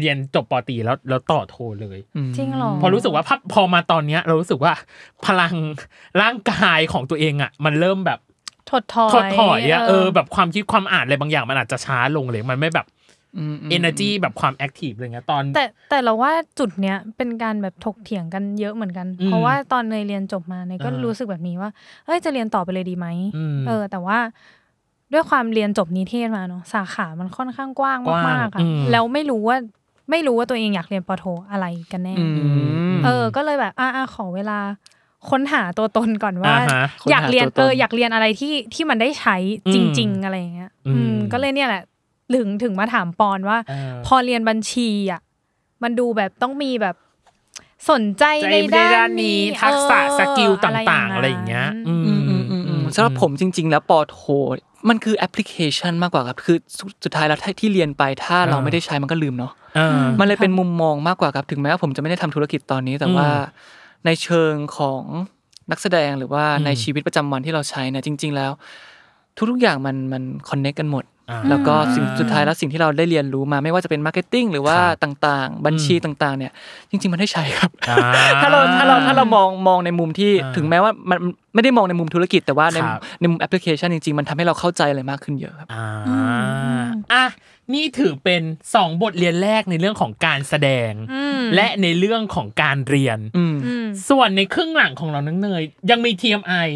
เรียนจบปอตรีแล้วแล้วต่อโทเลยอืมจริงเหรอพอรู้สึกว่าพอพอมาตอนเนี้ย เรารู้สึกว่าพลังร่างกายของตัวเองอะ มันเริ่มแบบถดถอยถดถอยอะเออแบบความคิดความอ่านอะไรบางอย่างมันอาจจะช้าลงเลยมันไม่แบบอืมอืม energy แบบความ active อะไรเงี้ยตอน แต่แต่เราว่าจุดเนี้ยเป็นการแบบถกเถียงกันเยอะเหมือนกันอืมเพราะว่าตอนเนยเรียนจบมาเนยก็อ่ารู้รู้สึกแบบนี้ว่าเอ้ยจะเรียนต่อไปเลยดีไหมอืมเออ แต่ว่าด้วยความเรียนจบนิเทศมาเนาะสาขามันค่อนข้างกว้างกว้างมากๆอือะมแล้วไม่รู้ว่า ไม่รู้ว่าตัวเองอยากเรียนปอโทอะไรกันแน่อืมเออ ก็เลยแบบอ่าขอเวลาค้นหาตัวตนก่อนว่าอ่าฮะค้นหาอยากเรียนตัวตนเอออยากเรียนอะไรที่ที่มันได้ใช้อืมจริง ๆ อะไรอย่างเงี้ยอืมอืม ก็เลยเนี่ยแหละถึงถึงมาถามปอนว่าเออพอเรียนบัญชีอะมันดูแบบต้องมีแบบสนใจใจในในด้าด้านนนี้นี้ทักษะเออ skill อะไรต่าง ๆ อะไรอย่างเงี้ยนั้นอืมอืมอืมอืมอืม สำหรับผมจริง ๆ แล้วปอโท มันคือแอปพลิเคชันมากกว่าครับคือสุดสุดท้ายแล้วถ้าที่เรียนไปถ้าเราอ่าไม่ได้ใช้มันก็ลืมเนาะเออมันเลยเป็นมุมมองมากกว่าครับถึงแม้ว่าผมจะไม่ได้ทำธุรกิจตอนนี้แต่ว่าอืมในเชิงของนักแสดงหรือว่าอืมในชีวิตประจำวันที่เราใช้เนี่ยจริง ๆ แล้ว ทุกๆอย่างมันมันคอนเน c กกันหมดอ่า แล้วก็สิ่งสุดท้ายแล้วสิ่งที่เราได้เรียนรู้มาไม่ว่าจะเป็น marketing หรือว่าครับต่างๆ บัญชีอืมต่างๆ เนี่ย จริง ๆ มันได้ใช้ครับอ่าถ้าเราถ้าเราถ้าเรามองมองในมุมที่อ่าถึงแม้ว่ามันไม่ได้มองในมุมธุรกิจแต่ว่าในครับในมุมแอปพลิเคชันจริง ๆ มันทำให้เราเข้าใจอะไรมากขึ้นเยอะครับอ่าอะนี่ถือเป็นสองบทเรียนแรกในเรื่องของการแสดงอืมและในเรื่องของการเรียนอืมอืมส่วนในครึ่งหลังของเรานั่นเองยังมี TMI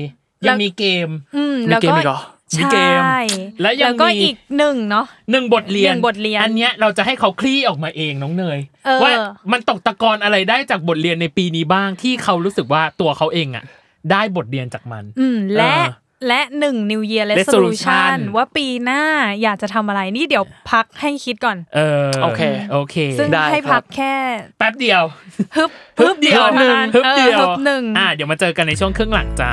ยังมีเกมอืมมีแล้วเกมก็อีกเหรอ มีเกมใช่และยังก็มีอีกหนึ่งเนาะหนึ่งบทเรียนหนึ่งบทเรียน อันเนี้ยเราจะให้เขาคลี่ออกมาเองน้องเนยเออว่ามันตกตะกอนอะไรได้จากบทเรียนในปีนี้บ้างที่เขารู้สึกว่าตัวเขาเองอะ ได้บทเรียนจากมัน อืมและเออและหนึ่ง New Year Resolution Resolution ว่าปีหน้าอยากจะทำอะไรนี่เดี๋ยวพักให้คิดก่อน เออโอเคโอเค ซึ่งได้ให้ครับพักแค่ แป๊บเดียวฮึบฮึบเดียวเท่านั้นฮึบเดียวออฮึบหนึ่งอ่าเดี๋ยวมาเจอกันในช่วงครึ่งหลังจ้า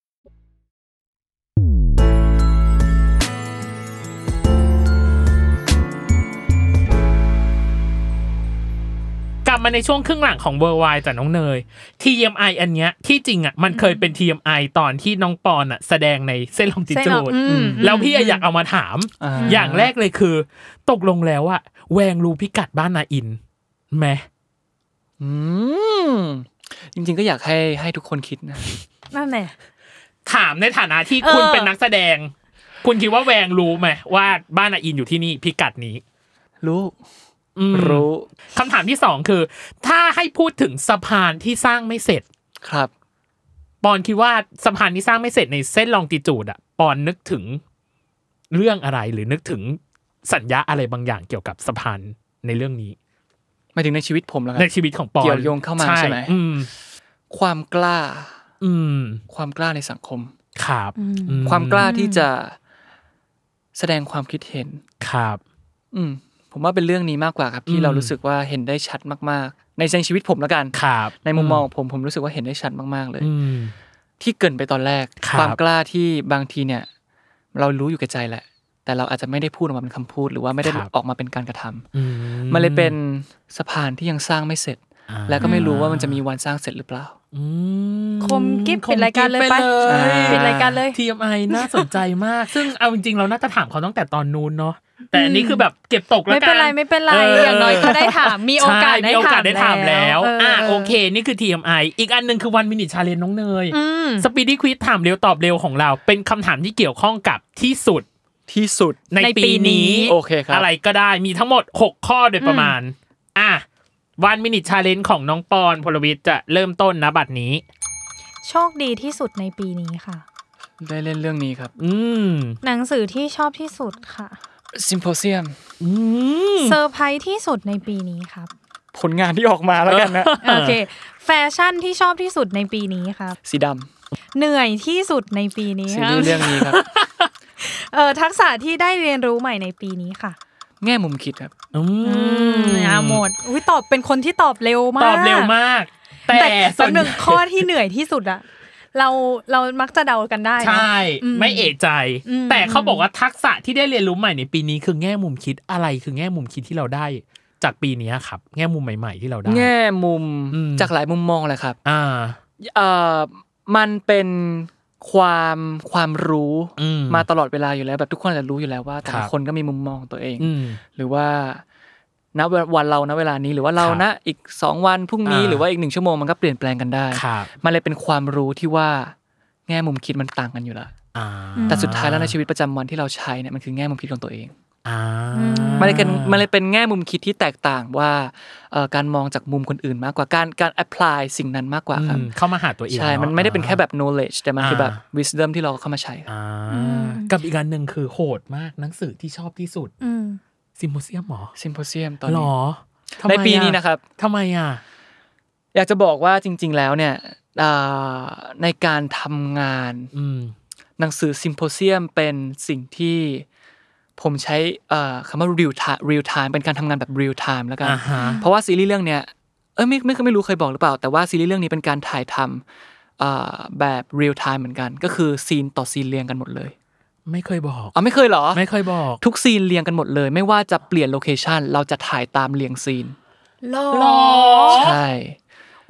มาในช่วงครึ่งหลังของเวอร์ไวจากน้องเนย TMI อันเนี้ยที่จริงอะมันเคยเป็น TMI ตอนที่น้องปอนอะแสดงในเส้นลองจิเส้นจูลองดอืมแล้วพี่อะอยากเอามาถามอ่าอย่างแรกเลยคือ ตกลงแล้วอะแวงรู้พิกัดบ้านนาอินไหมอืมจริงๆก็อยากให้ให้ทุกคนคิดนะนั่นแหละถามในฐานะที่คุณเออเป็นนักแสดง คุณคิดว่าแวงรู้ไหมว่าบ้านนาอินอยู่ที่นี่พิกัดนี้ รู้อืม รู้คำถามที่สองคือ ถ้าให้พูดถึงสะพานที่สร้างไม่เสร็จครับปอนคิดว่าสะพานที่สร้างไม่เสร็จในเส้นลองติจูดอะปอนนึกถึงเรื่องอะไรหรือนึกถึงสัญญาอะไรบางอย่างเกี่ยวกับสะพานในเรื่องนี้หมายถึงในชีวิตผมแล้วกัในนชีวิตของปอนเกี่ยวโยงเข้ามาใช่ไหมอืมความกล้า อืม ความกล้าในสังคมครับอืความกล้าที่จะแสดงความคิดเห็นครับ อืม ผมว่าเป็นเรื่องนี้มากกว่าครับที่อืมเรารู้สึกว่าเห็นได้ชัดมากๆ ในในชีวิตผมแล้วกันครับในมุมมองของผมผมรู้สึกว่าเห็นได้ชัดมากๆเลยอืมที่เกริ่นไปตอนแรกครับความกล้าที่บางทีเนี่ย เรารู้อยู่แก่ใจแหละ แต่เราอาจจะไม่ได้พูดออกมาเป็นคำพูด หรือว่าไม่ได้ครับออกมาเป็นการกระทำอืมมันเลยเป็นสะพานที่ยังสร้างไม่เสร็จอ่าและก็ไม่รู้ว่ามันจะมีวันสร้างเสร็จหรือเปล่าอืม คมกิ๊บปิดรายการเลยไปอ่าปิดรายการเลย TMI น่าสนใจมาก ซึ่งเอาจริงๆเราน่าจะถามเขาตั้งแต่ตอนนู้นเนาะแต่อันนี้คือแบบเก็บตกแล้วไม่กันเป็นไรไม่เป็นไรอย่างน้อยก็ได้ถามมีโอกาสใช่ได้มีโอกาสได้ถามแล้วเอ่าโอเค นี่คือ TMI อีกอันหนึ่งคือ one minute challenge นั่นเองอืมสปีดี้ควิ z ถามเร็วตอบเร็วของเรา เป็นคำถามที่เกี่ยวข้องกับที่สุดที่สุดในในปีปีนี้นี้โอเคครับอะไรก็ได้มีทั้งหมด 6 ข้อโดยประมาณ อะ one minute challenge ของน้องปอนพลวิทย์จะเริ่มต้นนะบัดนี้ โชคดีที่สุดในปีนี้ค่ะ ได้เล่นเรื่องนี้ครับ อืม หนังสือที่ชอบที่สุดค่ะ Symposium อืม เซอร์ไพรส์ที่สุดในปีนี้ครับ ผลงานที่ออกมาแล้วกันนะ โอเค แฟชั่นที่ชอบที่สุดในปีนี้ครับ สีดเหนื่อยที่สุดในปีนี้ำซีครัรีบส์เรื่องนี้ครับ เออทักษะที่ได้เรียนรู้ใหม่ในปีนี้ค่ะ แง่มุมคิดครับอือืมมอ่าหมดอุ้ยตอบเป็นคนที่ตอบเร็วมาก ตอบเร็วมาก แต่แต่ส่ส่ววนนหนึ่งข้อที่เหนื่อยที่สุดอะเราเรามักจะเดากันได้เนอะใช่อืมไม่เอะใจอืมแต่เขาบอกว่าทักษะที่ได้เรียนรู้ใหม่ในปีนี้คือแง่มุมคิดอะไรคือแง่มุมคิดที่เราได้จากปีนี้ครับ แง่มุมใหม่ ๆ ที่เราได้ แง่มุมอืมจากหลายมุมมองเลยครับ อ่า เอ่อมันเป็น ความความรู้อืมมาตลอดเวลาอยู่แล้ว แบบทุกคนอาจจะรู้อยู่แล้วว่าแต่ครัละบคนก็มีมุมมองตัวเองอืมหรือว่าณวันเราณเวลานี้หรือว่าเราครับณอีกสองวันพรุ่งนี้อ่าหรือว่าอีกหนึ่งชั่วโมงมันก็เปลี่ยนแปลงกันได้ครับมันเลยเป็นความรู้ที่ว่าแง่มุมคิดมันต่างกันอยู่แล้วอ่าแต่สุดท้ายแล้วในชีวิตประจำวันที่เราใช้เนี่ยมันคือแง่มุมคิดของตัวเองอ่า มันเลยเป็นมันเลยเป็นแง่มุมคิดที่แตกต่างว่าเอ่อการมองจากมุมคนอื่นมากกว่าการการ apply สิ่งนั้นมากกว่าครับอืมเข้ามาหาตัวเองใช่เอะมันไม่ได้เป็นแค่แบบ knowledge แต่มันคือแบบอ่า wisdom ที่เราเข้ามาใช้อ่ากับอีกอันหนึ่งคือโหดมากหนังสือที่ชอบที่สุดอืมซิมโพเซียมหรอ symposium ตอนหรนี้อทำไมในอะปีนี้นะครับทำไมอะอยากจะบอกว่าจริง ๆ แล้วเนี่ยอ่าในการทำงานอืมหนังสือ Symposium เป็นสิ่งที่ ผมใช้เอ่อคำว่า real time real time เป็นการทำงานแบบ real time แล้วกันอ่าฮะเพราะว่าซีรีส์เรื่องเนี้ยเอ้ยไม่ไม่ไม่รู้เคยบอกหรือเปล่า แต่ว่าซีรีส์เรื่องนี้เป็นการถ่ายทำเอ่อแบบ real time เหมือนกัน ก็คือซีนต่อซีนเรียงกันหมดเลย ไม่เคยบอกอ๋อไม่เคยเหรอ ไม่เคยบอก ทุกซีนเรียงกันหมดเลย ไม่ว่าจะเปลี่ยน location เราจะถ่ายตามเรียงซีนหรอใช่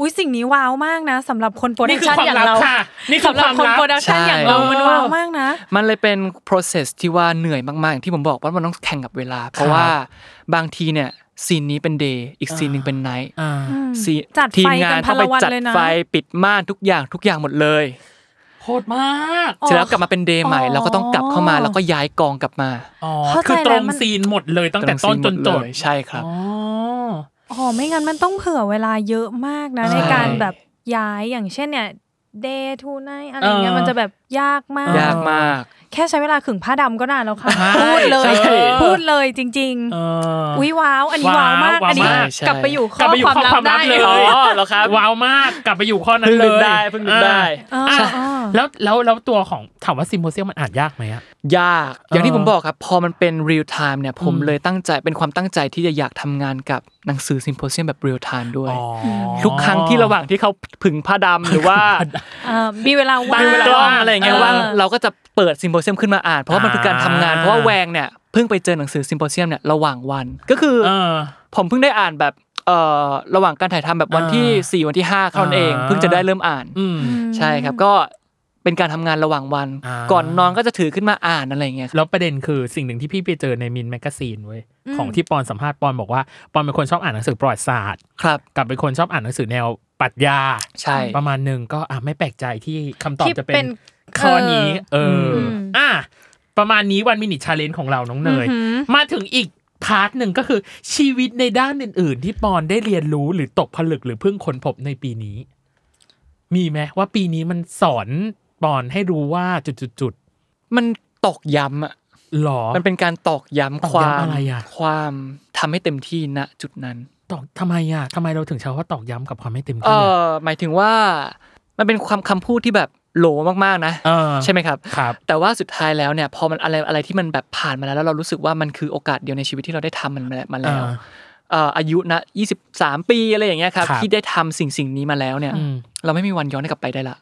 อุ้ยสิ่งนี้ว้าวมากนะสำหรับคน production อย่างเรา นี่คือความลับค่ะนี่คือสำหรับคน production อย่างเรามันว้าวมากนะ มันเลยเป็น process ที่ว่าเหนื่อยมากๆอย่างที่ผมบอกว่ามันต้องแข่งกับเวลา เพราะว่าบางทีเนี่ยซีนนี้เป็น day อีกซีนหนึ่งเป็น night อ่าซีนจัดไฟทีมงานกันเข้าไปพัลวันจัดเลยนะไฟปิดม่านทุกอย่างทุกอย่างหมดเลยโหดมากอ๋อเสร็จแล้วกลับมาเป็น day ใหม่อ๋อเราก็ต้องกลับเข้ามาแล้วก็ย้ายกองกลับมาอ๋อเข้าใจคือตรงแล้วมันซีนหมดเลยตั้งแต่ต้นจนจบเลยใช่ครับ อ๋ออ๋อไม่งั้นมันต้องเผื่อเวลาเยอะมากนะ ใช่ ในการแบบย้ายอย่างเช่นเนี่ย day to night อะไรเงี้ยเออมันจะแบบยากมาก ยากมาก แค่ใช้เวลาขึงผ้าดำก็นานแล้วค่ะใช่พูดเลยใช่พูดเลยจริงเออๆอุ้ยว้าว อันนี้ว้าวมากว้าวอันนี้มากใช่กลับไปอยู่กลัข้บอไปอยู่ความข้อลับความลัได้บเลยเหรออ๋อเหรอครับว้าวมากกลับไปอยู่ข้อนั้นเพิ่งเลนึกยได้เพิ่งนึกได้อ่าอะอ่าแล้วแล้วแล้วตัวของถามว่าซิมโพเซียมมันอ่านยากไหมอะยาก อย่างที่เออผมบอกครับ พอมันเป็น real time เนี่ยผมอืมเลยตั้งใจเป็นความตั้งใจที่จะอยากทำงานกับหนังสือซิมโพเซียมแบบ real time ด้วยอ๋อทุกครั้งที่ระหว่างที่เขาผึ่งผ้าดำหรือว่าเอ่อมีเวลาว่างมีเวลากล้องอะไรอย่างเงี้ยเออว่างเราก็จะเปิดซิมโพเซียมขึ้นมาอ่าน เพราะว่ามันคือการทำงานอ่าเพราะว่าแวงเนี่ยเพิ่งไปเจอหนังสือซิมโพเซียมเนี่ยระหว่างวันก็คือเออผมเพิ่งได้อ่านแบบเอ่อระหว่างการถ่ายทำแบบวันที่อ่าสี่วันที่ห้าเท่านั้นเองอ่าเพิ่งจะได้เริ่มอ่านอืมใช่ครับก็เป็นการทำงานระหว่างวันอ่าก่อนนอนก็จะถือขึ้นมาอ่านอะไรอย่างเงี้ยครับแล้วปประเด็นคือสิ่งหนึ่งที่พี่ไปเจอใน MINT Magazine เว้ยของที่ปอนสัมภาษณ์ปอนบอกว่าปอนเป็นคนชอบอ่านหนังสือประวัติศาสตร์ครับกับเป็นคนชอบอ่านหนังสือแนวปรัชญาใช่ประมาณหนึ่งก็อะไม่แปลกใจที่คำตอบที่จะเป็เป็นน ข้อนี้ เอออมอะประมาณนี้ one minute challenge ของเรานั่นเองอือหือมาถึงอีก part หนึ่งก็คือชีวิตในด้านอื่น ๆ ที่ปอนได้เรียนรู้หรือตกผลึกหรือเพิ่งค้นพบในปีนี้ มีไหมว่าปีนี้มันสอนปอนให้รู้ว่าจุดๆมันตอกย้ำอะๆหรอ มันเป็นการตอกย้ำตอกควาย้ำมอะไรอะความทำให้เต็มที่ณจุดนั้น ตอกทำไมอะทำไมเราถึงใช้คำว่าตอกย้ำกับความไม่เต็มเอที่อะอหมายถึงว่า มันเป็นความคำพูดที่แบบ โหลมากๆนะเออใช่ไหมครับครับแต่ว่าสุดท้ายแล้วเนี่ยพอมันอะไรอะไรที่มันแบบผ่านมาแล้วแล้วเรารู้สึกว่ามันคือโอกาสเดียวในชีวิตที่เราได้ทำมันมามาแล้วอ่าเอ่ออายุนะ23 ปีอะไรอย่างเงี้ยครับครับที่ได้ทำสิ่งสิ่งนี้มาแล้วเนี่ยอืมเราไม่มีวันย้อนกลับไปได้ละ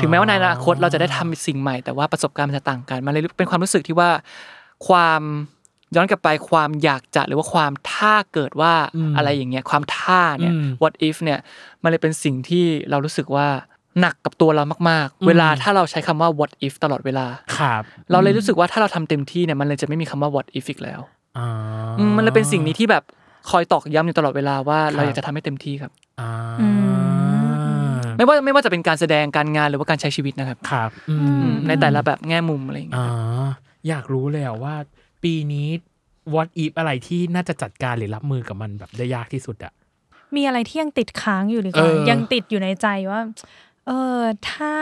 ถึงแม้ว่าในอนาคตเราจะได้ทำสิ่งใหม่แต่ว่าประสบการณ์มันจะต่างกันมันเลยเป็นความรู้สึกที่ว่าความย้อนกลับไปความอยากจะหรือว่าความถ้าเกิดว่าอืมอะไรอย่างเงี้ยความถ้าเนี่ยอืม what if เนี่ยมันเลยเป็นสิ่งที่เรารู้สึกว่า หนักกับตัวเรามากอืมๆเวลาถ้าเราใช้คำว่า what if ตลอดเวลาครับเราเลยรู้สึกว่าถ้าเราทำเต็มที่เนี่ยมันเลยจะไม่มีคำว่า what if อีกแล้วอ่าอืมมันเลยเป็นสิ่งนี้ที่แบบคอยตอกย้ำอยู่ตลอดเวลาว่าครับเราอยากจะทำให้เต็มที่ครับอ่าไม่ว่าไม่ว่าจะเป็นการแสดงการงานหรือว่าการใช้ชีวิตนะครับครับอืมอืมในแต่ละแบบแง่มุมอะไรอย่างเงี้ยอ่าอยากรู้เลยอะว่า ปีนี้ what if อะไรที่น่าจะจัดการหรือรับมือกับมันแบบได้ยากที่สุดอะมีอะไรที่ยังติดค้างอยู่ดีกเอว่าอยังติดอยู่ในใจว่า เออถ้า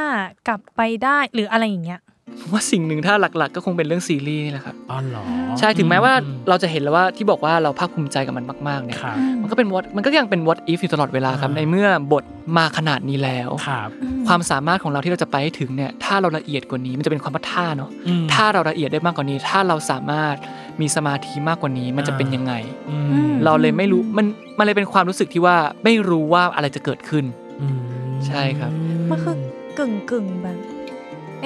กลับไปได้หรืออะไรอย่างเงี้ยผมว่าสิ่งหนึ่งถ้าหลักๆ ก็คงเป็นเรื่องซีรีส์นี่แหละครับอ๋อเหรอใช่ถึงแม้ว่าอืมเราจะเห็นแล้วว่าที่บอกว่าเราภาคภูมิใจกับมันมากๆเนี่ยครับมันก็เป็น what มันก็ยังเป็น what if อยู่ตลอดเวลาครับอ่าในเมื่อบทมาขนาดนี้แล้วครับความสามารถของเราที่เราจะไปให้ถึงเนี่ยถ้าเราละเอียดกว่านี้มันจะเป็นความว่าท่าเนาะอืมถ้าเราละเอียดได้มากกว่านี้ ถ้าเราสามารถมีสมาธิมากกว่านี้มันจะเป็นยังไงอืมเราเลยไม่รู้มันมันเลยเป็นความรู้สึกที่ว่าไม่รู้ว่าอะไรจะเกิดขึ้นอืม ใช่ครับ มันคือกึ่งกึ่งๆแบบ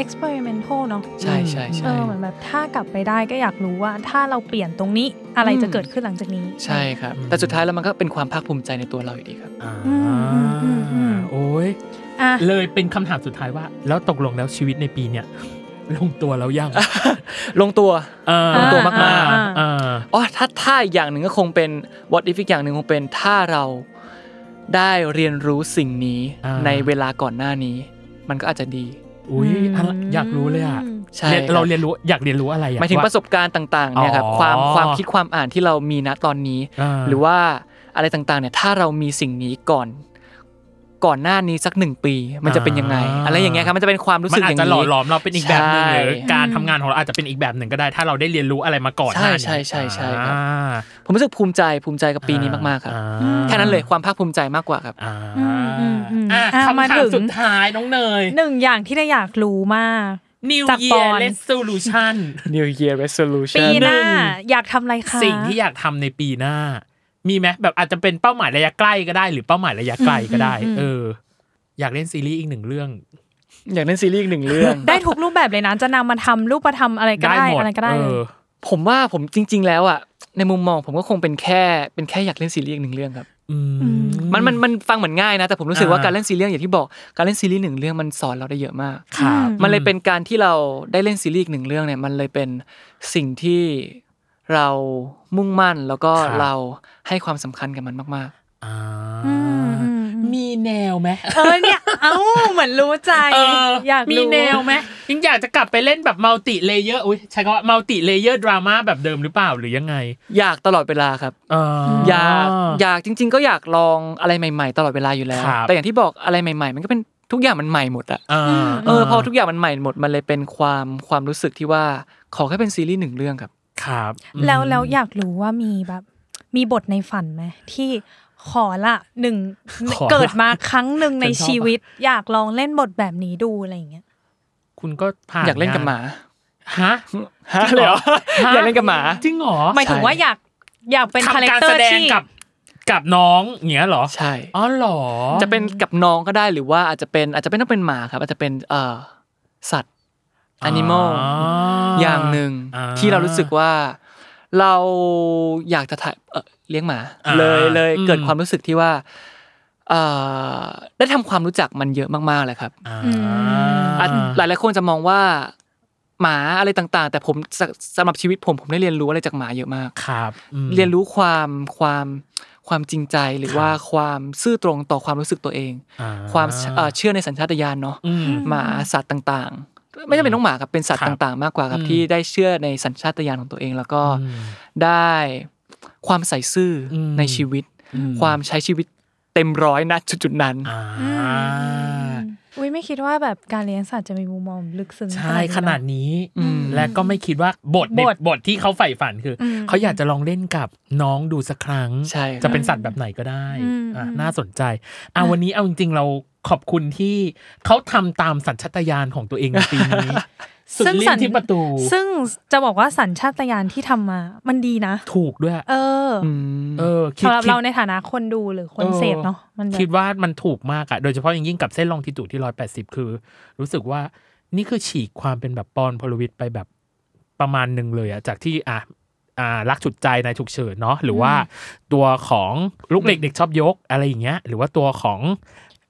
experimental เนาะใช่ใช่เอใช่อเหมือนแบบถ้ากลับไปได้ก็อยากรู้ว่า ถ้าเราเปลี่ยนตรงนี้อะไรจะเกิดขึ้นหลังจากนี้ ใช่ครับ แต่สุดท้ายแล้วมันก็เป็นความภาคภูมิใจในตัวเราอยู่ดีครับอ่าอืมอืมอืมอืมโอ้ยอะเลยเป็นคำถามสุดท้ายว่า แล้วตกลงแล้วชีวิตในปีเนี้ยลงตัวแล้วยังลงตัวเออลงตัวมากๆอ่อ่าอ๋อถ้าถ้าอีกอย่างหนึ่งก็คงเป็น what if อีกอย่างหนึ่งคงเป็นถ้าเรา ได้เรียนรู้สิ่งนี้อ่า ในเวลาก่อนหน้านี้ มันก็อาจจะดี อุ้ยอะไรอยากรู้เลยอะใช่เรียนครับเราเรียนรู้อยากเรียนรู้อะไรอะหมายถึงว่ประสบการณ์ต่างๆเนี่ยครับอ๋อ ความความคิดความอ่านที่เรามีณตอนนี้อ่าหรือว่าอะไรต่างๆเนี่ยถ้าเรามีสิ่งนี้ก่อน ก่อนหน้านี้สักหนึ่งปี มันจะเป็นยังไงอ่าอะไรอย่างเงี้ยครับมันจะเป็นความรู้มัสึนกอาอจย่างจะหล่อนี้หลอมเราเป็นอีกแบบหนึ่งใช่หรือการทำงานของเราอาจจะเป็นอีกแบบหนึ่งก็ได้ ถ้าเราได้เรียนรู้อะไรมาก่อนหน้านี้ใช่ใช่ใช่ใช่ครับอ่าผมรู้สึกภูมิใจภูมิใจกับปีนี้มากๆครับอ่าแค่นั้นเลยความภาคภูมิใจมากกว่าครับอ่าอืมอืมอืมอะอะมาคำถาถึมงสุดท้ายน้องเนยหนึ่งอย่างที่เราอยากรู้มาก New จากปอ Year น Resolution New Year Resolution ปีหน้าหนึ่งอยากทำอะไรคะสิ่งที่อยากทำในปีหน้า มีไหมแบบอาจจะเป็นเป้าหมายระยะใกล้ก็ได้ หรือเป้าหมายระยะไกลก็ได้ เออ อยากเล่นซีรีส์อีกหนึ่งเรื่อง อยากเล่นซีรีส์อีกหนึ่งเรื่อง ได้ทุกรูปแบบเลยนะ จะนำมาทำรูปประทำอะไรก็ได้ได้หมดอะไรก็ได้เอเลยอผมว่าผมจริง ๆ แล้วอะในมุมมองผมก็คงเป็นแค่เป็นแค่อยากเล่นซีรีส์อีกหนึ่งเรื่องครับอืมมันมันมันฟังเหมือนง่ายนะแต่ผมรู้สึกว่าอ่าการเล่นซีรีส์อย่างที่บอกการเล่นซีรีส์หนึ่งเรื่องมันสอนเราได้เยอะมากครับมันเลยเป็นการที่เราได้เล่นซีรีส์อีกหนึ่งเรื่องเนี่ยมันเลยเป็นสิ่งที่ เรามุ่งมั่นแล้วก็ครับ เราให้ความสำคัญกับมันมาก อ่าอืมอืมมีแนวไหมเออเนี่ย เอ้าเหมือนรู้ใจ เอออยากมีรู้แนวไหมยังอยากจะกลับไปเล่นแบบ multi-layer อุ้ยใช้คำว่า multi-layer ดราม่าแบบเดิมหรือเปล่าหรือยังไงๆ อยากตลอดเวลาครับ เอออยากอยากจริง ๆ ก็อยากลองอะไรใหม่ ๆ ตลอดเวลาอยู่แล้ว ครับแต่อย่างที่บอกอะไรใหม่ ๆ มันก็เป็นทุกอย่างมันใหม่หมดอะเออเออพอทุกอย่างมันใหม่หมดมันเลยเป็นความความรู้สึกที่ว่าขอแค่เป็นซีรีส์หนึ่งเรื่องครับ ครับแล้วแล้วอยากรู้ว่ามีแบบ มีบทในฝันไหมที่ขอละหนึ่งขอละเกิดมาครั้งหนึ่งในฉันชอบชีวิต อยากลองเล่นบทแบบนี้ดูอะไรอย่างเงี้ยคุณก็ผ่านอยากเล่นกับหมาฮะฮะเลยเหรอฮะอยากเล่นกับหมาจริงเหรอหมายถึงว่าอยากอยากเป็นคาแรคทำการเตอแสร์ดงที่กับกับน้องอย่างเงี้ยเหรอใช่อ๋อเหรอจะเป็นกับน้องก็ได้หรือว่าอาจจะเป็นอาจจะไม่ต้องเป็นหมาครับ อาจจะเป็นเอ่อสัตว์ animal อย่างหนึ่งอ่าที่เรารู้สึกว่า เราอยากจะถ่ายเอ่อเลี้ยงหมาอ่าเลยเลยอืมเกิดความรู้สึกที่ว่าเอ่อได้ทำความรู้จักมันเยอะมากๆเลยครับอ่าอะหลายหลายๆคนจะมองว่าหมาอะไรต่าง ๆ แต่ผมสสำหรับชีวิตผมผมได้เรียนรู้อะไรจากหมาเยอะมากครับอืมเรียนรู้ความความความจริงใจหรือว่าความซื่อตรงต่อความรู้สึกตัวเองอ่ความเอ่อเชื่อในสัญชาตญาณเนาะอืมหมาสัตว์ต่างๆ ไม่ใช่เป็นน้องหมาครับเป็นสัตว์ครับต่างๆ มากกว่าครับอืมที่ได้เชื่อในสัญชาตญาณของตัวเอง แล้วก็อืมได้ความใส่ซื่ออมในชีวิตอืมความใช้ชีวิตเต็มร้อยณจุดๆนั้น อ่าอุ้ยไม่คิดว่าแบบการเลี้ยงสัตว์จะมีมุมมองลึกซึ้งใช่ขนาดนี้อืมและก็ไม่คิดว่าบทในบทบทที่เขาใฝ่ฝันคืออมเขาอยากจะลองเล่นกับน้องดูสักครั้งใช่ครับจะเป็นสัตว์แบบไหนก็ได้อืมอะอืมน่าสนใจอะวันนี้เอาจริงๆเราขอบคุณที่เขาทำตามสัญชาตญาณของตัวเองในปีนี้ สุดซึ่งลิ้สันญที่ประตู ซึ่งจะบอกว่าสัญชาตญาณที่ทำมา มันดีนะ ถูกด้วย เอออมเออคิดสำหรับคิดเราในฐานะคนดูหรือคนเสพเนาะมันแบบคิดว่ามันถูกมากอะโดยเฉพาะอย่างยิ่งกับเส้นลองทิจูที่ร้อยแปดสิบคือ รู้สึกว่านี่คือฉีกความเป็นแบบปอนพลวิทย์ไปแบบประมาณหนึ่งเลยอะจากที่อะอ่ารักฉุดใจนายฉุกเฉินเนาะหรือว่าตัวของลูกเหล็กเด็กชอบยกอะไรอย่างเงี้ย หรือว่าตัวของ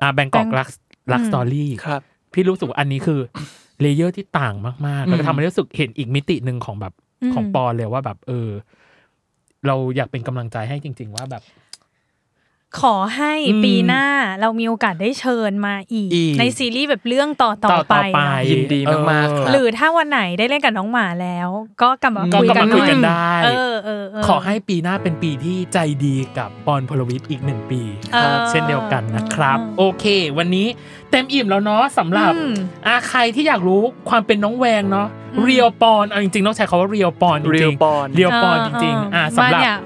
อ่าแบงกอก Bang- รักรักอืมสตอรี่ครับ พี่รู้สึกว่าอันนี้คือ layer ที่ต่างมากๆ แล้วก็ทำให้รู้สึกเห็นอีกมิติหนึ่งของแบบอืมของปอนเลยว่าแบบ เออ เราอยากเป็นกำลังใจให้จริง ๆ ว่าแบบ ขอให้อืมปีหน้าเรามีโอกาสได้เชิญมาอีกอีกในซีรีส์แบบเรื่องต่อต่อต่อไปต่อไปเนอะยินดีมากๆครับหรือถ้าวันไหนได้เล่นกับน้องหมาแล้ว ก็กลับมาก็คุยกลับกันมาคุยกันหน่อได้เออเออเขอให้ปีหน้าเป็นปีที่ใจดีกับปอนพลวิทย์อีกหนึ่งปีเออเช่นเดียวกันนะครับอืมโอเค วันนี้เต็มอิ่มแล้วเนาะสำหรับอืมอาใครที่อยากรู้ความเป็นน้องแวงเนาะอืมเรียวปอนเอาจริงๆต้องใช้คาว่าเรียวปอนจริงๆ Real ปอนเรียวปอนจริงๆอ่าสำหรับมาเนี่ย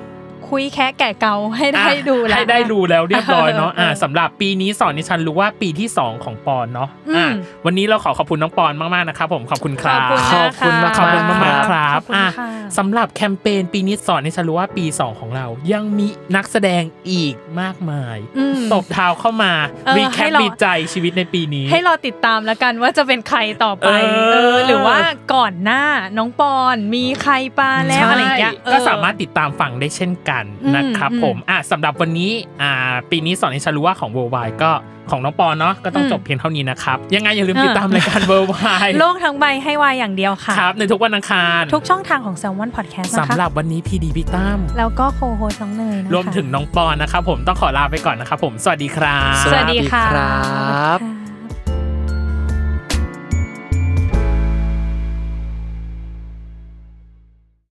คุยแค่แก่เกาให้ได้ดูแล้วให้ได้ดูแล้วเรียบร้อยเนาะเออเอออ่าสำหรับปีนี้สอนนิชันรู้ว่าปีที่ 2 ของปอนเนาะอืมอ่าวันนี้เราขอขอบคุณน้องปอนมากๆนะครับผมขอบคุณคขรัอบบคุณขอบคุณนะะขอบคุณมากๆครับขอบคุณอะค่ะสำหรับแคมเปญปีนี้สอนนิชันรู้ว่าปี 2 ของเรา ยังมีนักแสดงอีกมากมายอืมตบเท้าเข้ามาเออรีแคให้ปเราดีใจชีวิตในปีนี้ ให้เราติดตามแล้วกันว่าจะเป็นใครต่อไปเออเออหรือว่าก่อนหน้าน้องปอนมีใครปาแล้วอะไรอย่างเงี้ยใช่เออก็สามารถติดตามฟังได้เช่นกันอืมนะครับอืมผมอะสำหรับวันนี้อ่าปีนี้สอนให้ฉันรู้ว่าของ Worldwide ก็ของน้องปอนเนาะก็ต้องอืมจบเพียงเท่านี้นะครับ ยังไงอย่าลืมเออติดตามรายการ Worldwide โลกทั้งใบให้วายอย่างเดียวค่ะครับในทุกวันอังคาร ทุกช่องทางของ Salmon Podcast นะคะสำหรับวันนี้พีดีพี่ตั้มแล้วก็โคโฮสน้องเนยนะคะรวมถึงน้องปอนนะครับผมต้องขอลาไปก่อนนะครับผมสวัสดีครับ สวัสดีค่ะสวัสดีครับค่ะ